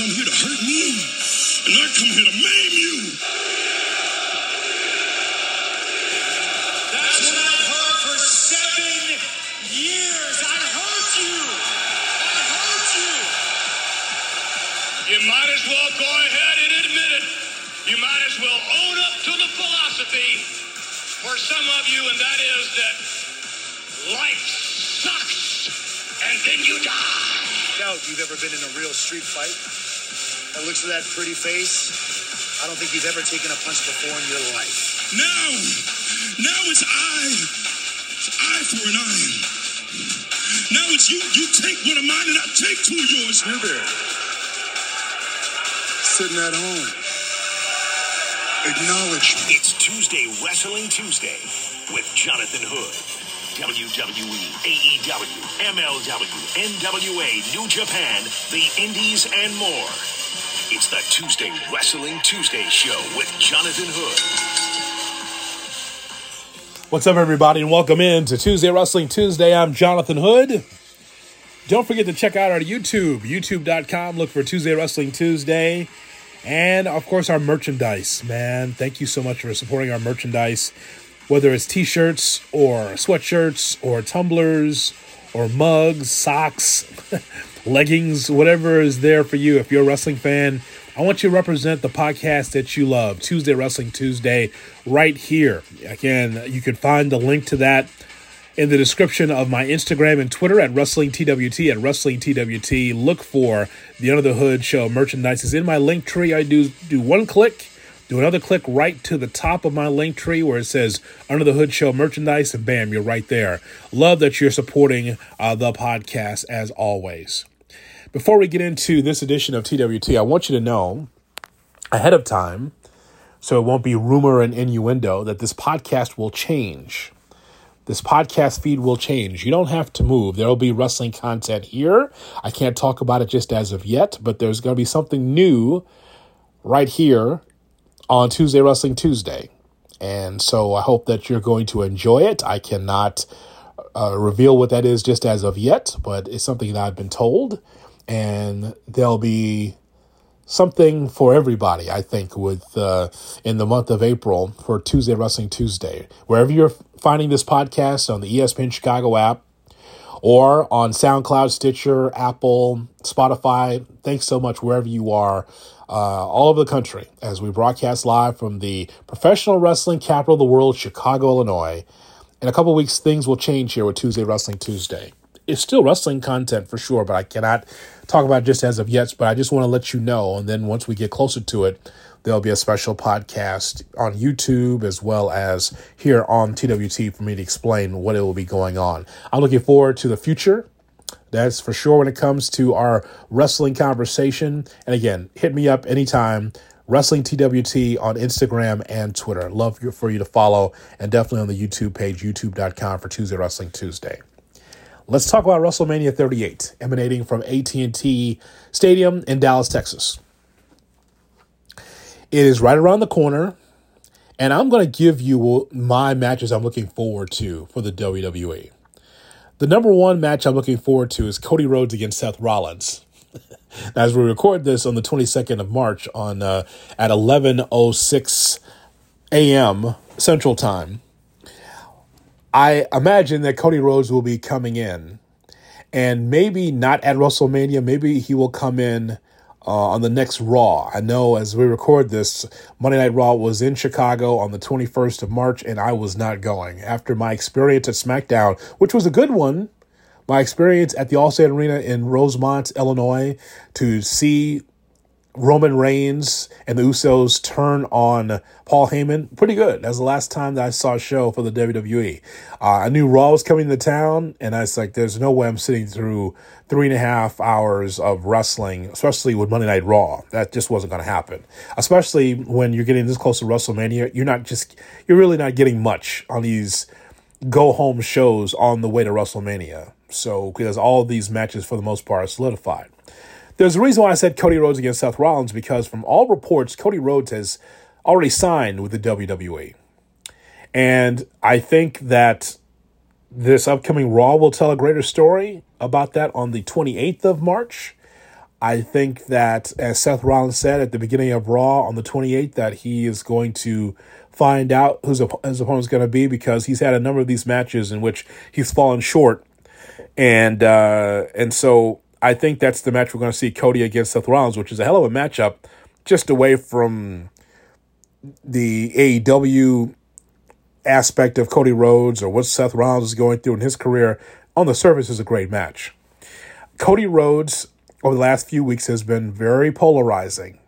come here to hurt me, and I come here to maim you. That's what I've heard for seven years. I hurt you. I hurt you. You might as well go ahead and admit it. You might as well own up to the philosophy for some of you, and that is that life sucks and then you die. doubt you've ever been in a real street fight. That looks at that pretty face. I don't think you've ever taken a punch before in your life. Now, now it's I. It's eye for an eye. Now it's you. You take one of mine, and I take two of yours. You there. Sitting at home. Acknowledge me. It's Tuesday Wrestling Tuesday with Jonathan Hood. WWE, AEW, MLW, NWA, New Japan, the Indies, and more. It's the Tuesday Wrestling Tuesday show with Jonathan Hood. What's up, everybody, and welcome in to Tuesday Wrestling Tuesday. I'm Jonathan Hood. Don't forget to check out our YouTube, youtube.com. Look for Tuesday Wrestling Tuesday. And, of course, our merchandise, man. Thank you so much for supporting our merchandise, whether it's t shirts or sweatshirts or tumblers or mugs, socks, leggings, whatever is there for you. If you're a wrestling fan, I want you to represent the podcast that you love, Tuesday Wrestling Tuesday, right here. Again, you can find the link to that in the description of my Instagram and Twitter at Wrestling TWT at Wrestling TWT. Look for the Under the Hood show merchandise. is in my link tree. I do do one click, do another click right to the top of my link tree where it says Under the Hood show merchandise, and bam, you're right there. Love that you're supporting uh, the podcast as always. Before we get into this edition of TWT, I want you to know ahead of time, so it won't be rumor and innuendo, that this podcast will change. This podcast feed will change. You don't have to move. There will be wrestling content here. I can't talk about it just as of yet, but there's going to be something new right here on Tuesday Wrestling Tuesday. And so I hope that you're going to enjoy it. I cannot uh, reveal what that is just as of yet, but it's something that I've been told. And there'll be something for everybody, I think, with uh, in the month of April for Tuesday Wrestling Tuesday. Wherever you're finding this podcast on the ESPN Chicago app or on SoundCloud, Stitcher, Apple, Spotify, thanks so much wherever you are. Uh, all over the country as we broadcast live from the professional wrestling capital of the world, Chicago, Illinois. In a couple weeks, things will change here with Tuesday Wrestling Tuesday. It's still wrestling content for sure, but I cannot talk about just as of yet. But I just want to let you know. And then once we get closer to it, there'll be a special podcast on YouTube as well as here on TWT for me to explain what it will be going on. I'm looking forward to the future. That's for sure when it comes to our wrestling conversation. And again, hit me up anytime. Wrestling TWT on Instagram and Twitter. Love for you to follow and definitely on the YouTube page, youtube.com for Tuesday Wrestling Tuesday. Let's talk about WrestleMania 38, emanating from AT&T Stadium in Dallas, Texas. It is right around the corner, and I'm going to give you my matches I'm looking forward to for the WWE. The number one match I'm looking forward to is Cody Rhodes against Seth Rollins. As we record this on the 22nd of March on uh, at 11:06 a.m. Central Time, I imagine that Cody Rhodes will be coming in, and maybe not at WrestleMania. Maybe he will come in uh, on the next Raw. I know as we record this, Monday Night Raw was in Chicago on the 21st of March, and I was not going. After my experience at SmackDown, which was a good one, my experience at the Allstate Arena in Rosemont, Illinois, to see Roman Reigns and the Usos turn on Paul Heyman, pretty good. That was the last time that I saw a show for the WWE. Uh, I knew Raw was coming to town, and I was like, there's no way I'm sitting through three and a half hours of wrestling, especially with Monday Night Raw. That just wasn't going to happen. Especially when you're getting this close to WrestleMania, you're not just, you're really not getting much on these go home shows on the way to WrestleMania. So, because all these matches, for the most part, are solidified. There's a reason why I said Cody Rhodes against Seth Rollins because, from all reports, Cody Rhodes has already signed with the WWE. And I think that this upcoming Raw will tell a greater story about that on the 28th of March. I think that, as Seth Rollins said at the beginning of Raw on the 28th, that he is going to find out who his opponent is going to be because he's had a number of these matches in which he's fallen short, and uh, and so I think that's the match we're going to see Cody against Seth Rollins, which is a hell of a matchup, just away from the AEW aspect of Cody Rhodes or what Seth Rollins is going through in his career. On the surface, is a great match. Cody Rhodes over the last few weeks has been very polarizing.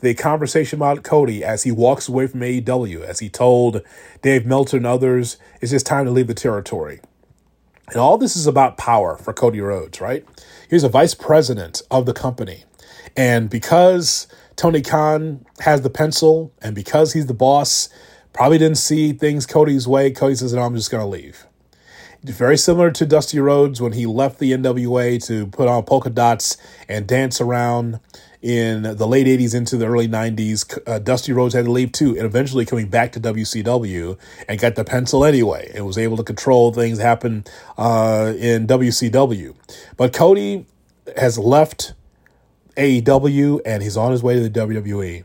The conversation about Cody as he walks away from AEW, as he told Dave Meltzer and others, it's just time to leave the territory. And all this is about power for Cody Rhodes, right? He's a vice president of the company. And because Tony Khan has the pencil and because he's the boss, probably didn't see things Cody's way, Cody says, no, I'm just going to leave. Very similar to Dusty Rhodes when he left the NWA to put on polka dots and dance around in the late 80s into the early 90s. Uh, Dusty Rhodes had to leave too, and eventually coming back to WCW and got the pencil anyway and was able to control things happen uh, in WCW. But Cody has left AEW and he's on his way to the WWE.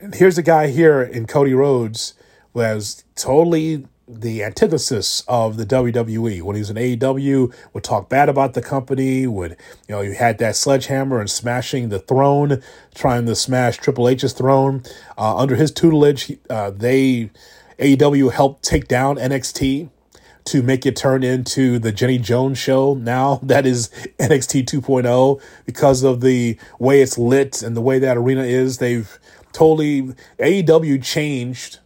And here's a guy here in Cody Rhodes who has totally the antithesis of the WWE. When he was in AEW, would talk bad about the company, would, you know, you had that sledgehammer and smashing the throne, trying to smash Triple H's throne. Uh, under his tutelage, uh, they, AEW helped take down NXT to make it turn into the Jenny Jones show now that is NXT 2.0 because of the way it's lit and the way that arena is. They've totally, AEW changed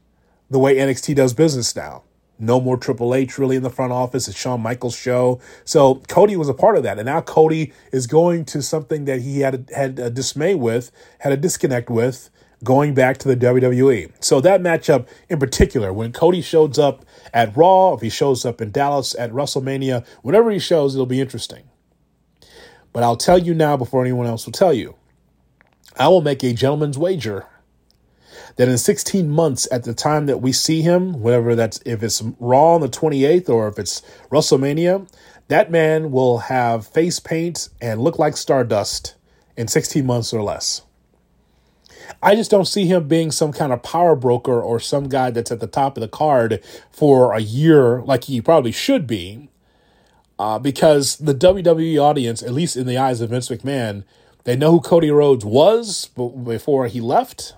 the way NXT does business now. No more Triple H really in the front office. It's Shawn Michaels' show. So Cody was a part of that, and now Cody is going to something that he had had a dismay with, had a disconnect with, going back to the WWE. So that matchup in particular, when Cody shows up at Raw, if he shows up in Dallas at WrestleMania, whenever he shows, it'll be interesting. But I'll tell you now before anyone else will tell you. I will make a gentleman's wager that in 16 months at the time that we see him, whatever that's if it's Raw on the 28th or if it's WrestleMania, that man will have face paint and look like Stardust in 16 months or less. I just don't see him being some kind of power broker or some guy that's at the top of the card for a year like he probably should be. Uh, because the WWE audience, at least in the eyes of Vince McMahon, they know who Cody Rhodes was before he left.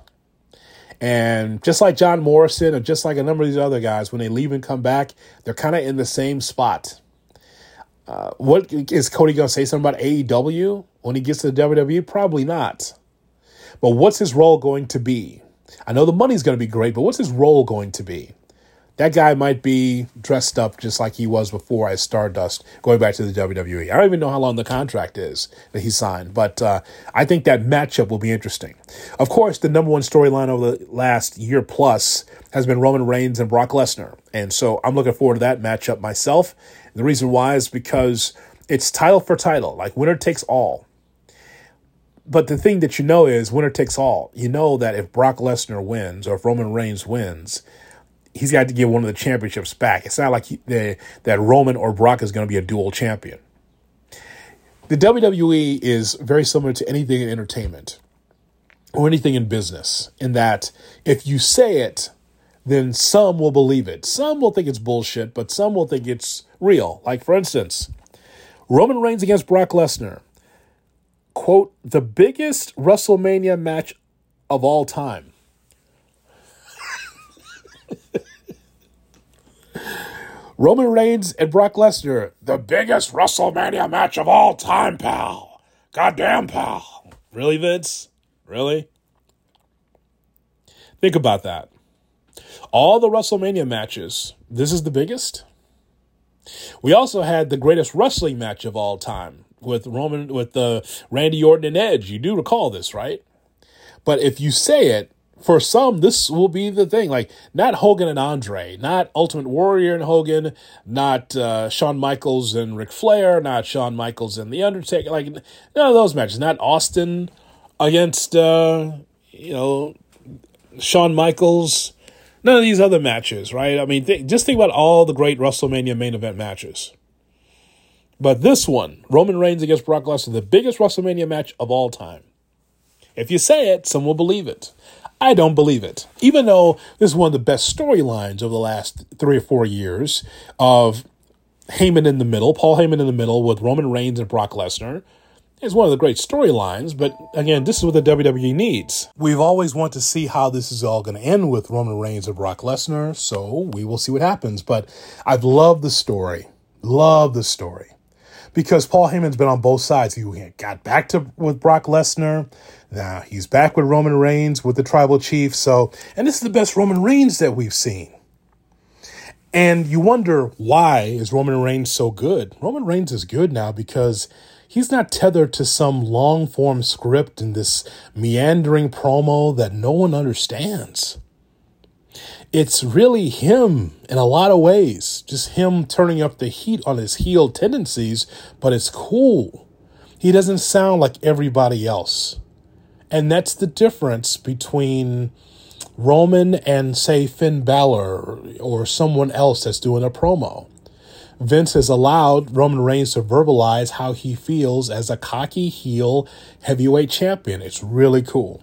And just like John Morrison or just like a number of these other guys, when they leave and come back, they're kind of in the same spot. Uh, what is Cody going to say something about AEW when he gets to the WWE? Probably not. But what's his role going to be? I know the money's going to be great, but what's his role going to be? That guy might be dressed up just like he was before as Stardust, going back to the WWE. I don't even know how long the contract is that he signed, but uh, I think that matchup will be interesting. Of course, the number one storyline over the last year plus has been Roman Reigns and Brock Lesnar, and so I'm looking forward to that matchup myself. The reason why is because it's title for title, like winner takes all. But the thing that you know is winner takes all. You know that if Brock Lesnar wins or if Roman Reigns wins, he's got to get one of the championships back. It's not like he, the, that Roman or Brock is going to be a dual champion. The WWE is very similar to anything in entertainment or anything in business, in that if you say it, then some will believe it. Some will think it's bullshit, but some will think it's real. Like, for instance, Roman Reigns against Brock Lesnar. Quote, the biggest WrestleMania match of all time. Roman Reigns and Brock Lesnar, the biggest WrestleMania match of all time, pal. Goddamn, pal. Really, Vince? Really? Think about that. All the WrestleMania matches, this is the biggest. We also had the greatest wrestling match of all time with Roman with the uh, Randy Orton and Edge. You do recall this, right? But if you say it, for some, this will be the thing. Like, not Hogan and Andre, not Ultimate Warrior and Hogan, not uh, Shawn Michaels and Ric Flair, not Shawn Michaels and The Undertaker. Like, none of those matches. Not Austin against, uh, you know, Shawn Michaels. None of these other matches, right? I mean, th- just think about all the great WrestleMania main event matches. But this one, Roman Reigns against Brock Lesnar, the biggest WrestleMania match of all time. If you say it, some will believe it. I don't believe it. Even though this is one of the best storylines of the last three or four years of Heyman in the middle, Paul Heyman in the middle with Roman Reigns and Brock Lesnar. It's one of the great storylines, but again, this is what the WWE needs. We've always wanted to see how this is all going to end with Roman Reigns and Brock Lesnar, so we will see what happens. But I've loved the story. Love the story. Because Paul Heyman's been on both sides. He got back to with Brock Lesnar. Now he's back with Roman Reigns with the tribal chief. So, and this is the best Roman Reigns that we've seen. And you wonder why is Roman Reigns so good? Roman Reigns is good now because he's not tethered to some long form script and this meandering promo that no one understands. It's really him in a lot of ways, just him turning up the heat on his heel tendencies, but it's cool. He doesn't sound like everybody else. And that's the difference between Roman and, say, Finn Balor or someone else that's doing a promo. Vince has allowed Roman Reigns to verbalize how he feels as a cocky heel heavyweight champion. It's really cool.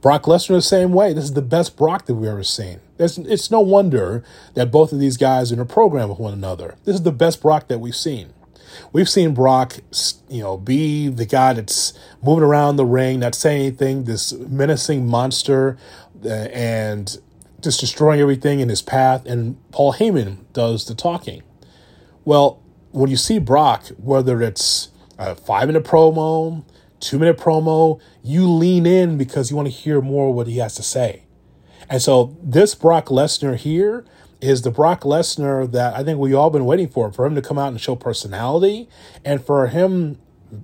Brock Lesnar the same way. This is the best Brock that we've ever seen. It's, it's no wonder that both of these guys are in a program with one another. This is the best Brock that we've seen. We've seen Brock, you know, be the guy that's moving around the ring, not saying anything, this menacing monster uh, and just destroying everything in his path. And Paul Heyman does the talking. Well, when you see Brock, whether it's a five minute promo, two minute promo, you lean in because you want to hear more what he has to say. And so this Brock Lesnar here is the Brock Lesnar that I think we all been waiting for, for him to come out and show personality and for him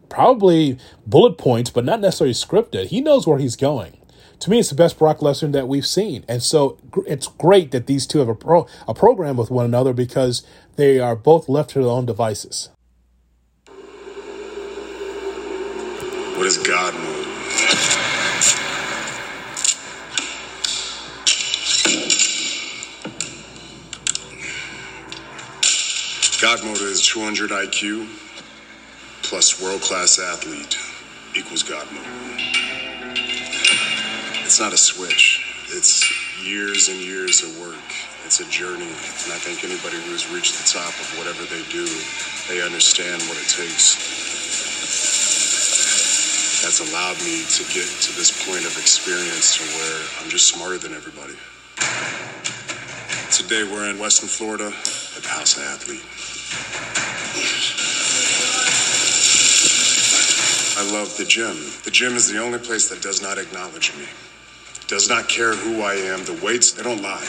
probably bullet points, but not necessarily scripted. He knows where he's going to me, it's the best Brock Lesnar that we've seen. And so it's great that these two have a, pro, a program with one another because they are both left to their own devices. What is God mode? God mode is 200 IQ plus world class athlete equals God mode. It's not a switch. It's years and years of work. It's a journey. And I think anybody who has reached the top of whatever they do, they understand what it takes. That's allowed me to get to this point of experience to where I'm just smarter than everybody. Today we're in Western Florida at the House of Athlete. I love the gym. The gym is the only place that does not acknowledge me does not care who I am. The weights, they don't lie.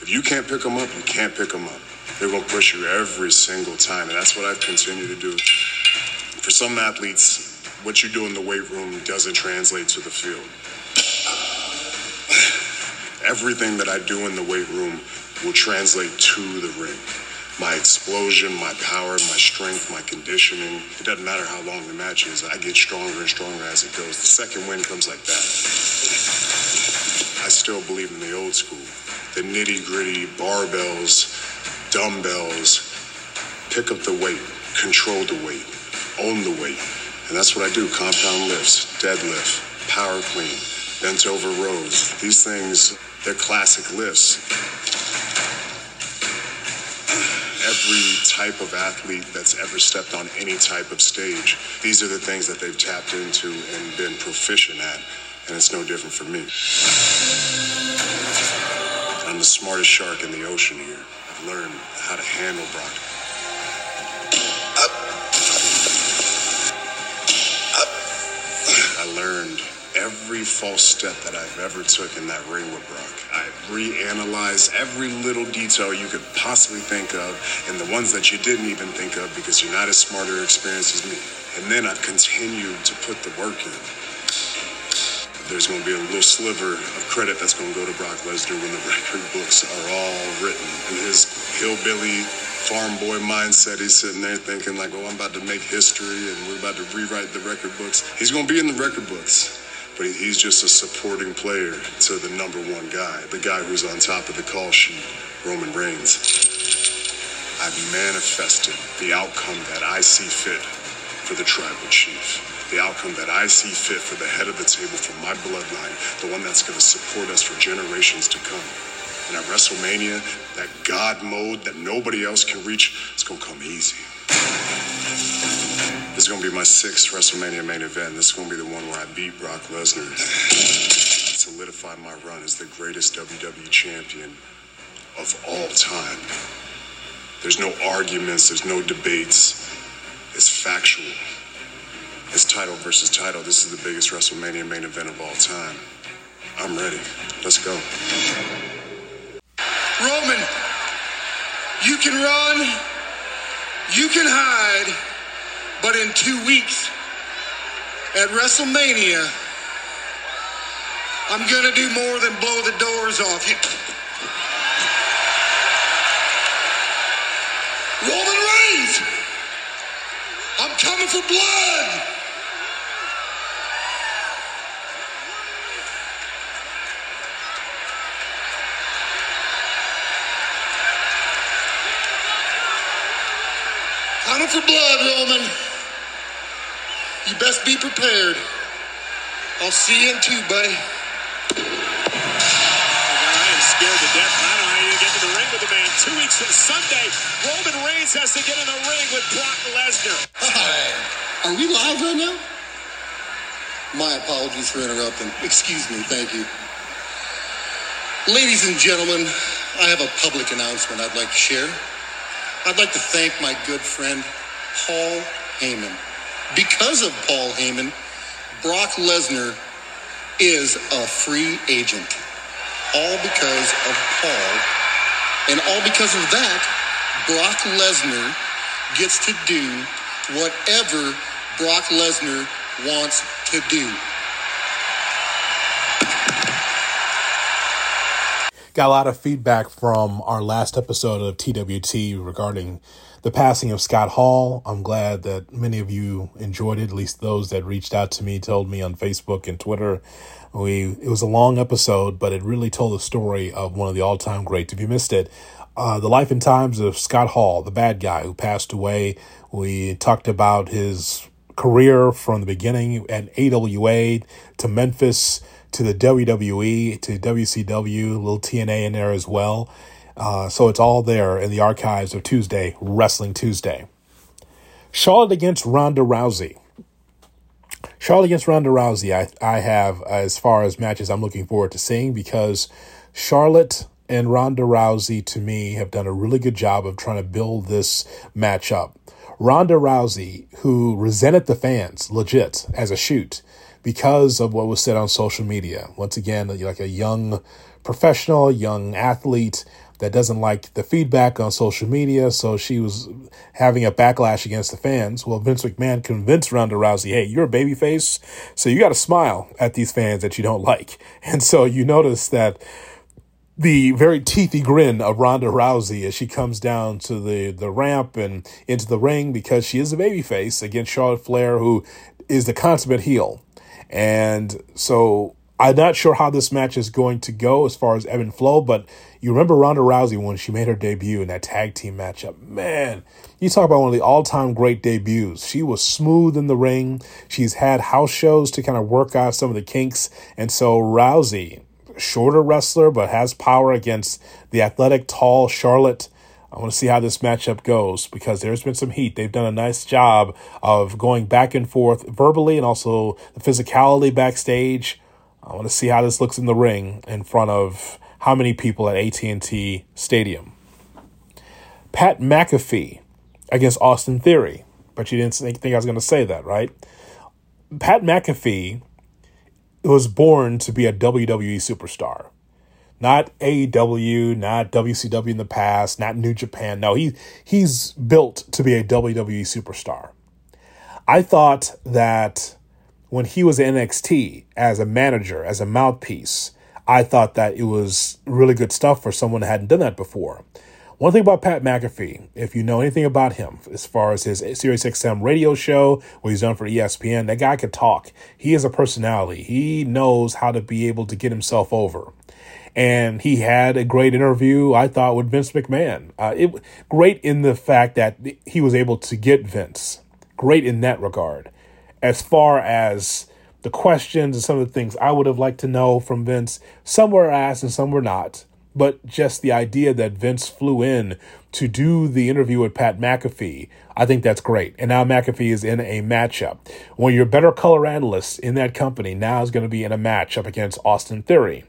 If you can't pick them up, you can't pick them up. They're going to push you every single time. And that's what I've continued to do. For some athletes, what you do in the weight room doesn't translate to the field. Everything that I do in the weight room will translate to the ring. My explosion, my power, my strength, my conditioning. It doesn't matter how long the match is. I get stronger and stronger as it goes. The second win comes like that. I still believe in the old school. The nitty gritty, barbells, dumbbells, pick up the weight, control the weight, own the weight. And that's what I do compound lifts, deadlift, power clean, bent over rows. These things, they're classic lifts. Every type of athlete that's ever stepped on any type of stage, these are the things that they've tapped into and been proficient at and it's no different for me. I'm the smartest shark in the ocean here. I've learned how to handle Brock. Up. Up. I learned every false step that I've ever took in that ring with Brock. I reanalyzed every little detail you could possibly think of and the ones that you didn't even think of because you're not as smart or experienced as me. And then I've continued to put the work in there's going to be a little sliver of credit that's going to go to Brock Lesnar when the record books are all written. And his hillbilly farm boy mindset, he's sitting there thinking like, oh, I'm about to make history and we're about to rewrite the record books. He's going to be in the record books. But he's just a supporting player to the number one guy, the guy who's on top of the call sheet, Roman Reigns. I've manifested the outcome that I see fit for the tribal chief. The outcome that I see fit for the head of the table for my bloodline, the one that's going to support us for generations to come. And at WrestleMania, that God mode that nobody else can reach, it's going to come easy. This is going to be my sixth WrestleMania main event. This is going to be the one where I beat Brock Lesnar. Solidify my run as the greatest WWE champion of all time. There's no arguments, there's no debates. It's factual. It's title versus title. This is the biggest WrestleMania main event of all time. I'm ready. Let's go. Roman, you can run, you can hide, but in two weeks at WrestleMania, I'm gonna do more than blow the doors off you. Roman Reigns, I'm coming for blood. Coming for blood, Roman. You best be prepared. I'll see you in two, buddy. I am scared to death. I don't know how you get to the ring with the man. Two weeks from Sunday, Roman Reigns has to get in the ring with Brock Lesnar. Are we live right now? My apologies for interrupting. Excuse me. Thank you. Ladies and gentlemen, I have a public announcement I'd like to share. I'd like to thank my good friend Paul Heyman. Because of Paul Heyman, Brock Lesnar is a free agent. All because of Paul. And all because of that, Brock Lesnar gets to do whatever Brock Lesnar wants to do. Got a lot of feedback from our last episode of TWT regarding the passing of Scott Hall. I'm glad that many of you enjoyed it, at least those that reached out to me, told me on Facebook and Twitter. We it was a long episode, but it really told the story of one of the all-time greats. If you missed it, uh, the life and times of Scott Hall, the bad guy who passed away. We talked about his career from the beginning at AWA to Memphis to the WWE to WCW, little TNA in there as well. Uh, so it's all there in the archives of Tuesday, Wrestling Tuesday. Charlotte against Ronda Rousey. Charlotte against Ronda Rousey, I, I have as far as matches I'm looking forward to seeing because Charlotte and Ronda Rousey, to me, have done a really good job of trying to build this match up. Ronda Rousey, who resented the fans legit as a shoot because of what was said on social media. Once again, like a young professional, young athlete that doesn't like the feedback on social media, so she was having a backlash against the fans. Well, Vince McMahon convinced Ronda Rousey, hey, you're a babyface, so you got to smile at these fans that you don't like. And so you notice that the very teethy grin of Ronda Rousey as she comes down to the, the ramp and into the ring because she is a babyface against Charlotte Flair, who is the consummate heel. And so I'm not sure how this match is going to go as far as ebb and flow, but you remember Ronda Rousey when she made her debut in that tag team matchup. Man, you talk about one of the all time great debuts. She was smooth in the ring. She's had house shows to kind of work out some of the kinks. And so Rousey, shorter wrestler, but has power against the athletic, tall Charlotte. I want to see how this matchup goes because there's been some heat. They've done a nice job of going back and forth verbally and also the physicality backstage. I want to see how this looks in the ring in front of how many people at AT&T Stadium. Pat McAfee against Austin Theory. But you didn't think I was going to say that, right? Pat McAfee was born to be a WWE superstar. Not AEW, not WCW in the past, not New Japan. No, he he's built to be a WWE superstar. I thought that when he was NXT as a manager, as a mouthpiece, I thought that it was really good stuff for someone that hadn't done that before. One thing about Pat McAfee, if you know anything about him, as far as his Sirius XM radio show, what he's done for ESPN, that guy could talk. He is a personality. He knows how to be able to get himself over. and he had a great interview, I thought, with Vince McMahon. Uh, it great in the fact that he was able to get Vince. Great in that regard. As far as the questions and some of the things I would have liked to know from Vince, some were asked and some were not. But just the idea that Vince flew in to do the interview with Pat McAfee, I think that's great. And now McAfee is in a matchup. One of your better color analysts in that company now is going to be in a matchup against Austin Theory.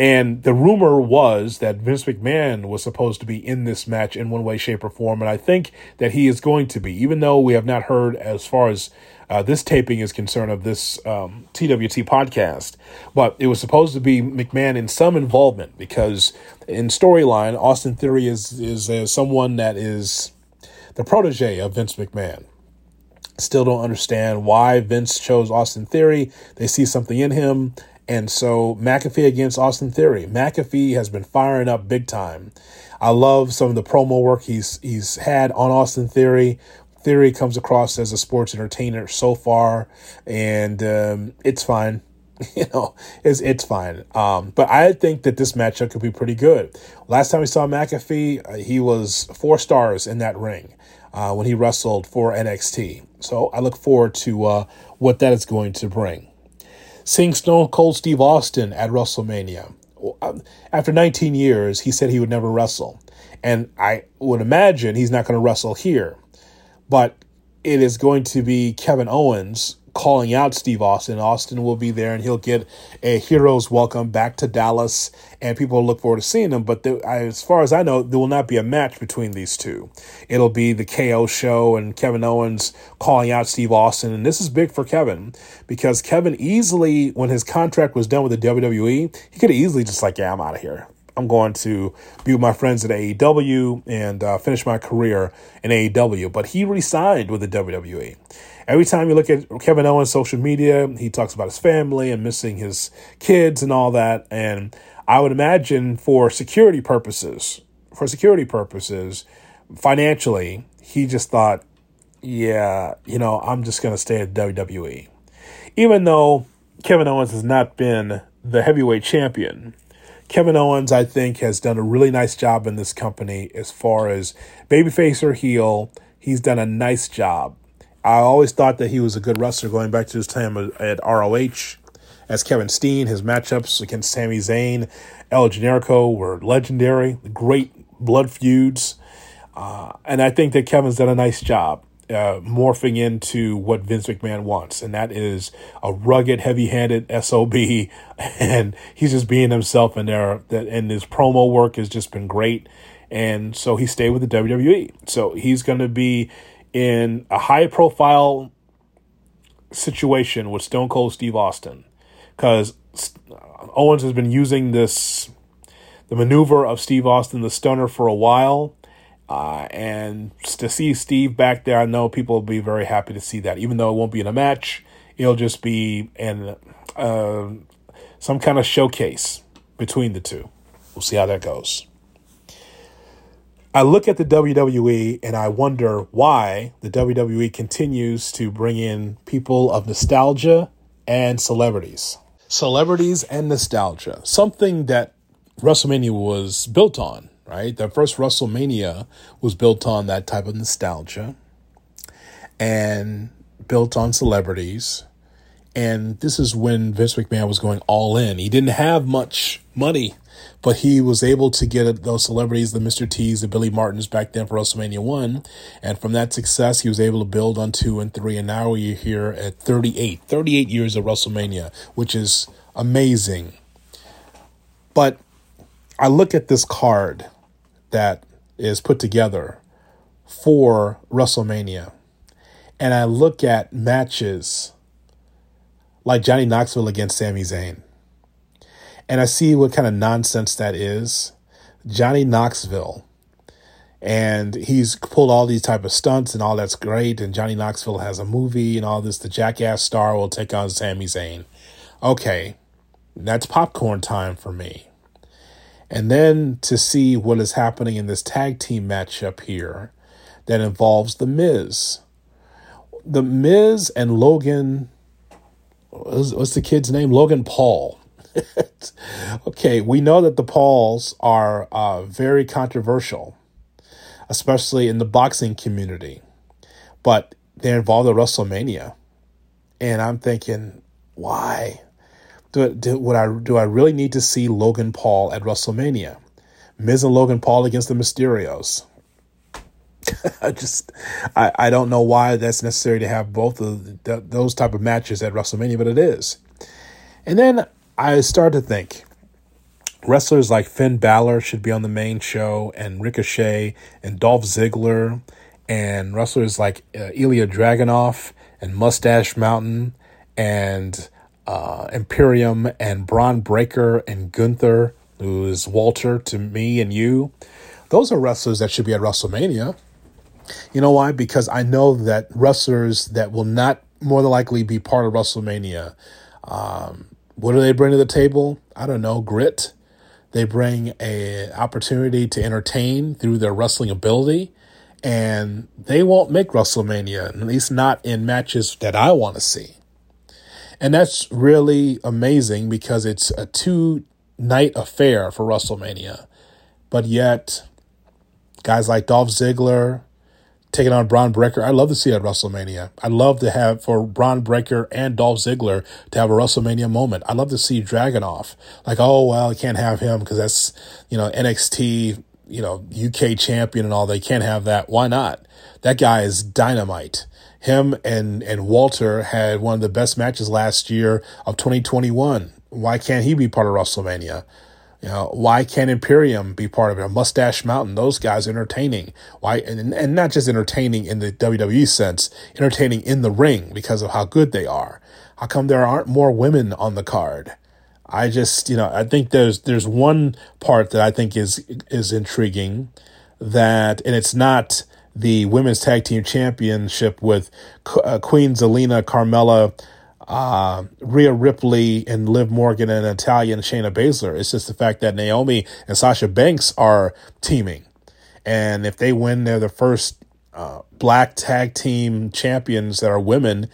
And the rumor was that Vince McMahon was supposed to be in this match in one way, shape, or form. And I think that he is going to be, even though we have not heard as far as uh, this taping is concerned of this um, TWT podcast. But it was supposed to be McMahon in some involvement because in storyline, Austin Theory is, is uh, someone that is the protege of Vince McMahon. Still don't understand why Vince chose Austin Theory. They see something in him and so McAfee against Austin Theory. McAfee has been firing up big time. I love some of the promo work he's he's had on Austin Theory. Theory comes across as a sports entertainer so far, and um, it's fine. You know, it's it's fine. Um, but I think that this matchup could be pretty good. Last time we saw McAfee, uh, he was four stars in that ring uh, when he wrestled for NXT. So I look forward to uh, what that is going to bring seeing Stone Cold Steve Austin at WrestleMania. Um, after 19 years, he said he would never wrestle. And I would imagine he's not going to wrestle here. But it is going to be Kevin Owens calling out Steve Austin. Austin will be there and he'll get a hero's welcome back to Dallas, and people will look forward to seeing him. But there, as far as I know, there will not be a match between these two. It'll be the KO show and Kevin Owens calling out Steve Austin. And this is big for Kevin because Kevin easily, when his contract was done with the WWE, he could easily just like, yeah, I'm out of here. I'm going to be with my friends at AEW and uh, finish my career in AEW. But he resigned with the WWE. Every time you look at Kevin Owens' social media, he talks about his family and missing his kids and all that. And I would imagine for security purposes, for security purposes, financially, he just thought, yeah, you know, I'm just going to stay at WWE. Even though Kevin Owens has not been the heavyweight champion, Kevin Owens, I think, has done a really nice job in this company as far as babyface or heel. He's done a nice job. I always thought that he was a good wrestler going back to his time at ROH as Kevin Steen. His matchups against Sami Zayn, El Generico were legendary, great blood feuds. Uh, and I think that Kevin's done a nice job uh, morphing into what Vince McMahon wants, and that is a rugged, heavy-handed SOB, and he's just being himself in there. That and his promo work has just been great, and so he stayed with the WWE. So he's going to be in a high profile situation with Stone Cold Steve Austin because Owens has been using this the maneuver of Steve Austin the stunner for a while. Uh, and to see Steve back there, I know people will be very happy to see that. Even though it won't be in a match, it'll just be in uh, some kind of showcase between the two. We'll see how that goes. I look at the WWE and I wonder why the WWE continues to bring in people of nostalgia and celebrities. Celebrities and nostalgia, something that WrestleMania was built on, right? The first WrestleMania was built on that type of nostalgia and built on celebrities. And this is when Vince McMahon was going all in. He didn't have much money but he was able to get those celebrities, the Mr. T's, the Billy Martins back then for WrestleMania 1. And from that success, he was able to build on 2 and 3. And now we're here at 38, 38 years of WrestleMania, which is amazing. But I look at this card that is put together for WrestleMania, and I look at matches like Johnny Knoxville against Sami Zayn and I see what kind of nonsense that is. Johnny Knoxville. And he's pulled all these type of stunts and all that's great. And Johnny Knoxville has a movie and all this. The Jackass star will take on Sami Zayn. Okay, that's popcorn time for me. And then to see what is happening in this tag team matchup here that involves The Miz. The Miz and Logan, what's the kid's name? Logan Paul okay, we know that the Pauls are uh, very controversial, especially in the boxing community, but they're involved in WrestleMania, and I'm thinking, why? Do, do, would I, do I really need to see Logan Paul at WrestleMania? Miz and Logan Paul against the Mysterios. I just, I, I don't know why that's necessary to have both of the, those type of matches at WrestleMania, but it is. And then I started to think wrestlers like Finn Balor should be on the main show, and Ricochet, and Dolph Ziggler, and wrestlers like uh, Ilja Dragunov, and Mustache Mountain, and uh, Imperium, and Bron Breakker and Gunther, who is Walter to me and you. Those are wrestlers that should be at WrestleMania. You know why? Because I know that wrestlers that will not more than likely be part of WrestleMania. Um, what do they bring to the table? I don't know. Grit. They bring a opportunity to entertain through their wrestling ability, and they won't make WrestleMania, at least not in matches that I want to see. And that's really amazing because it's a two night affair for WrestleMania. But yet, guys like Dolph Ziggler, taking on Bron Breakker. I'd love to see at WrestleMania. I'd love to have for Bron Breakker and Dolph Ziggler to have a WrestleMania moment. I'd love to see Dragunov. Like, oh well, I can't have him because that's you know NXT, you know UK champion and all. They can't have that. Why not? That guy is dynamite. Him and and Walter had one of the best matches last year of 2021. Why can't he be part of WrestleMania? You know, why can't Imperium be part of it? Mustache Mountain, those guys entertaining. Why and, and not just entertaining in the WWE sense, entertaining in the ring because of how good they are. How come there aren't more women on the card? I just, you know, I think there's there's one part that I think is is intriguing that and it's not the women's tag team championship with uh, Queen Zelina Carmella uh, Rhea Ripley and Liv Morgan and Natalya and Shayna Baszler. It's just the fact that Naomi and Sasha Banks are teaming. And if they win, they're the first uh, black tag team champions that are women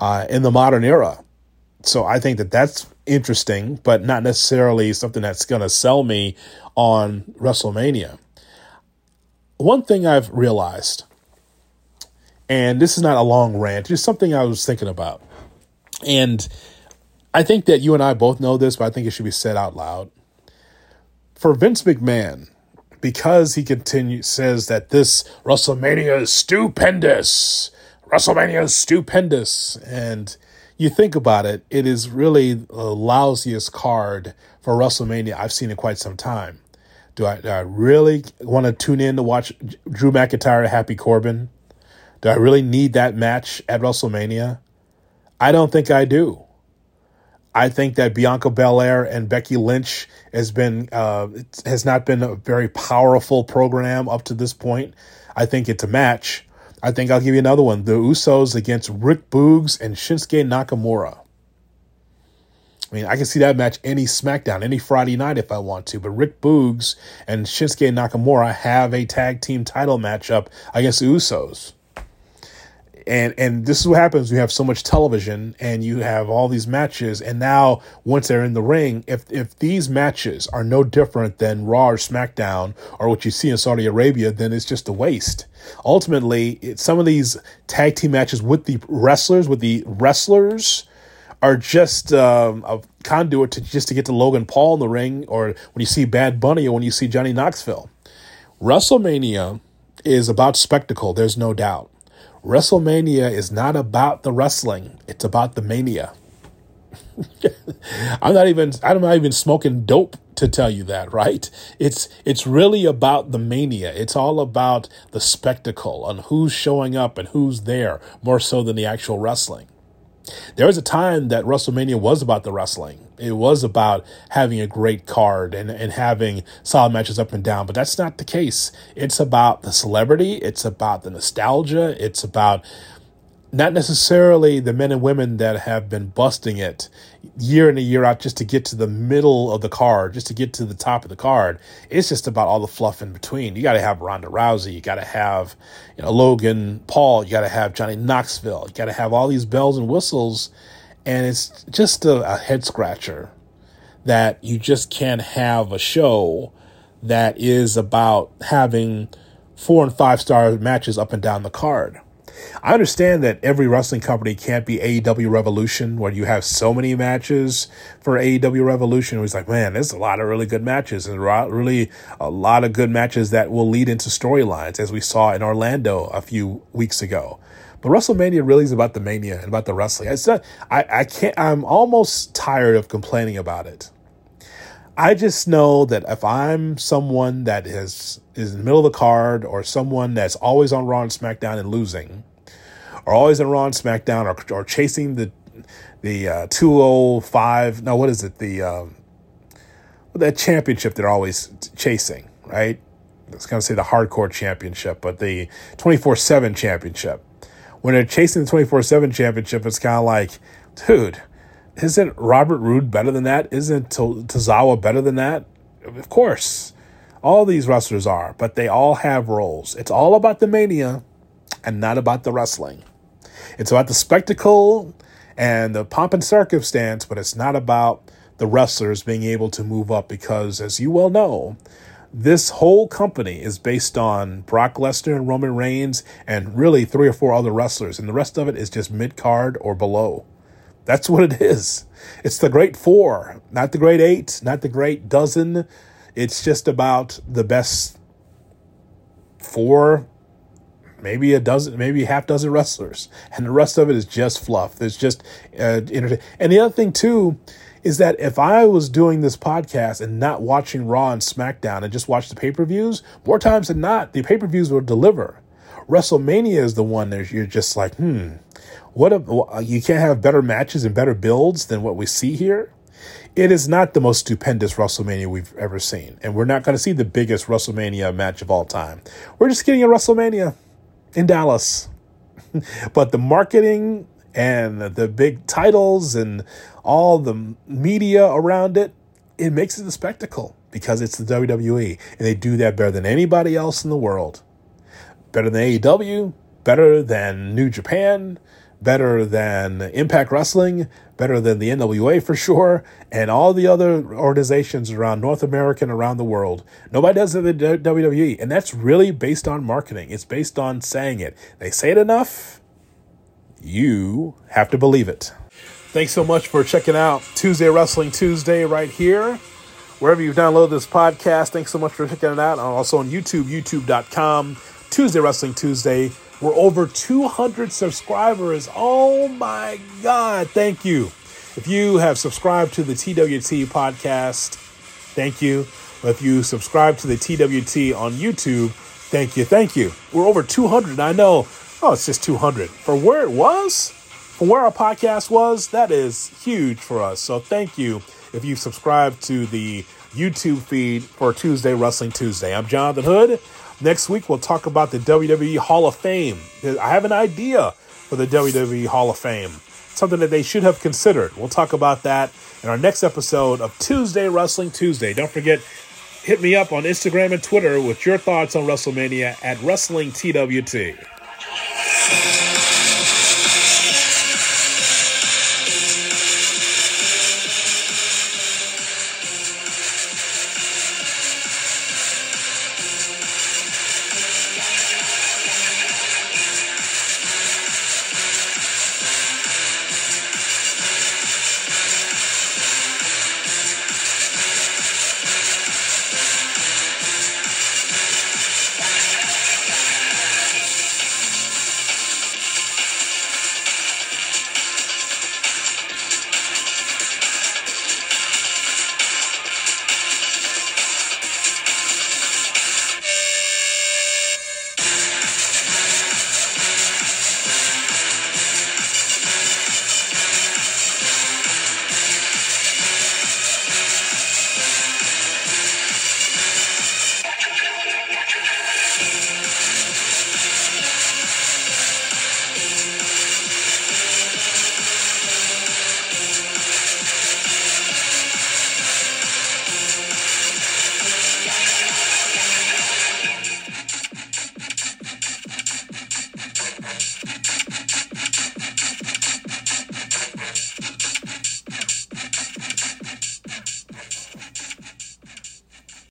uh, in the modern era. So I think that that's interesting, but not necessarily something that's going to sell me on WrestleMania. One thing I've realized, and this is not a long rant, just something I was thinking about and I think that you and I both know this, but I think it should be said out loud. For Vince McMahon, because he continues says that this WrestleMania is stupendous. WrestleMania is stupendous. And you think about it, it is really the lousiest card for WrestleMania I've seen in quite some time. Do I, do I really want to tune in to watch Drew McIntyre and Happy Corbin? Do I really need that match at WrestleMania? I don't think I do. I think that Bianca Belair and Becky Lynch has been uh, has not been a very powerful program up to this point. I think it's a match. I think I'll give you another one: the Usos against Rick Boogs and Shinsuke Nakamura. I mean, I can see that match any SmackDown, any Friday night if I want to. But Rick Boogs and Shinsuke Nakamura have a tag team title matchup against the Usos and and this is what happens you have so much television and you have all these matches and now once they're in the ring if if these matches are no different than raw or smackdown or what you see in saudi arabia then it's just a waste ultimately it, some of these tag team matches with the wrestlers with the wrestlers are just um, a conduit to just to get to logan paul in the ring or when you see bad bunny or when you see johnny knoxville wrestlemania is about spectacle there's no doubt WrestleMania is not about the wrestling, it's about the mania. I'm not even I'm not even smoking dope to tell you that, right? It's it's really about the mania. It's all about the spectacle on who's showing up and who's there, more so than the actual wrestling. There was a time that WrestleMania was about the wrestling. It was about having a great card and, and having solid matches up and down, but that's not the case. It's about the celebrity, it's about the nostalgia, it's about not necessarily the men and women that have been busting it year in and year out just to get to the middle of the card, just to get to the top of the card. It's just about all the fluff in between. You got to have Ronda Rousey, you got to have you know Logan Paul, you got to have Johnny Knoxville, you got to have all these bells and whistles, and it's just a, a head scratcher that you just can't have a show that is about having four and five star matches up and down the card. I understand that every wrestling company can't be AEW Revolution, where you have so many matches for AEW Revolution. It was like, man, there's a lot of really good matches and really a lot of good matches that will lead into storylines, as we saw in Orlando a few weeks ago. But WrestleMania really is about the mania and about the wrestling. It's not, I, I can't, I'm almost tired of complaining about it. I just know that if I'm someone that is is in the middle of the card or someone that's always on Raw and SmackDown and losing, or always in Raw and SmackDown or, or chasing the the uh, 205 no what is it the um, that championship they're always chasing right I was going to say the hardcore championship but the 24-7 championship when they're chasing the 24-7 championship it's kind of like dude isn't Robert Roode better than that? Isn't Tozawa better than that? Of course. All these wrestlers are, but they all have roles. It's all about the mania and not about the wrestling. It's about the spectacle and the pomp and circumstance, but it's not about the wrestlers being able to move up because, as you well know, this whole company is based on Brock Lesnar and Roman Reigns and really three or four other wrestlers, and the rest of it is just mid card or below. That's what it is. It's the great four, not the great eight, not the great dozen. It's just about the best four, maybe a dozen, maybe half dozen wrestlers, and the rest of it is just fluff. There's just uh, And the other thing too is that if I was doing this podcast and not watching Raw and SmackDown and just watch the pay per views, more times than not, the pay per views will deliver. WrestleMania is the one that you're just like, hmm, what a, you can't have better matches and better builds than what we see here. It is not the most stupendous WrestleMania we've ever seen, and we're not going to see the biggest WrestleMania match of all time. We're just getting a WrestleMania in Dallas. but the marketing and the big titles and all the media around it, it makes it a spectacle because it's the WWE, and they do that better than anybody else in the world. Better than AEW, better than New Japan, better than Impact Wrestling, better than the NWA for sure, and all the other organizations around North America and around the world. Nobody does it in the WWE, and that's really based on marketing. It's based on saying it. They say it enough, you have to believe it. Thanks so much for checking out Tuesday Wrestling Tuesday right here. Wherever you've downloaded this podcast, thanks so much for checking it out. Also on YouTube, youtube.com, Tuesday Wrestling Tuesday. We're over 200 subscribers. Oh my God. Thank you. If you have subscribed to the TWT podcast, thank you. If you subscribe to the TWT on YouTube, thank you. Thank you. We're over 200. I know, oh, it's just 200. For where it was, from where our podcast was, that is huge for us. So thank you if you subscribe to the YouTube feed for Tuesday Wrestling Tuesday. I'm Jonathan Hood. Next week, we'll talk about the WWE Hall of Fame. I have an idea for the WWE Hall of Fame, something that they should have considered. We'll talk about that in our next episode of Tuesday Wrestling Tuesday. Don't forget, hit me up on Instagram and Twitter with your thoughts on WrestleMania at Wrestling TWT.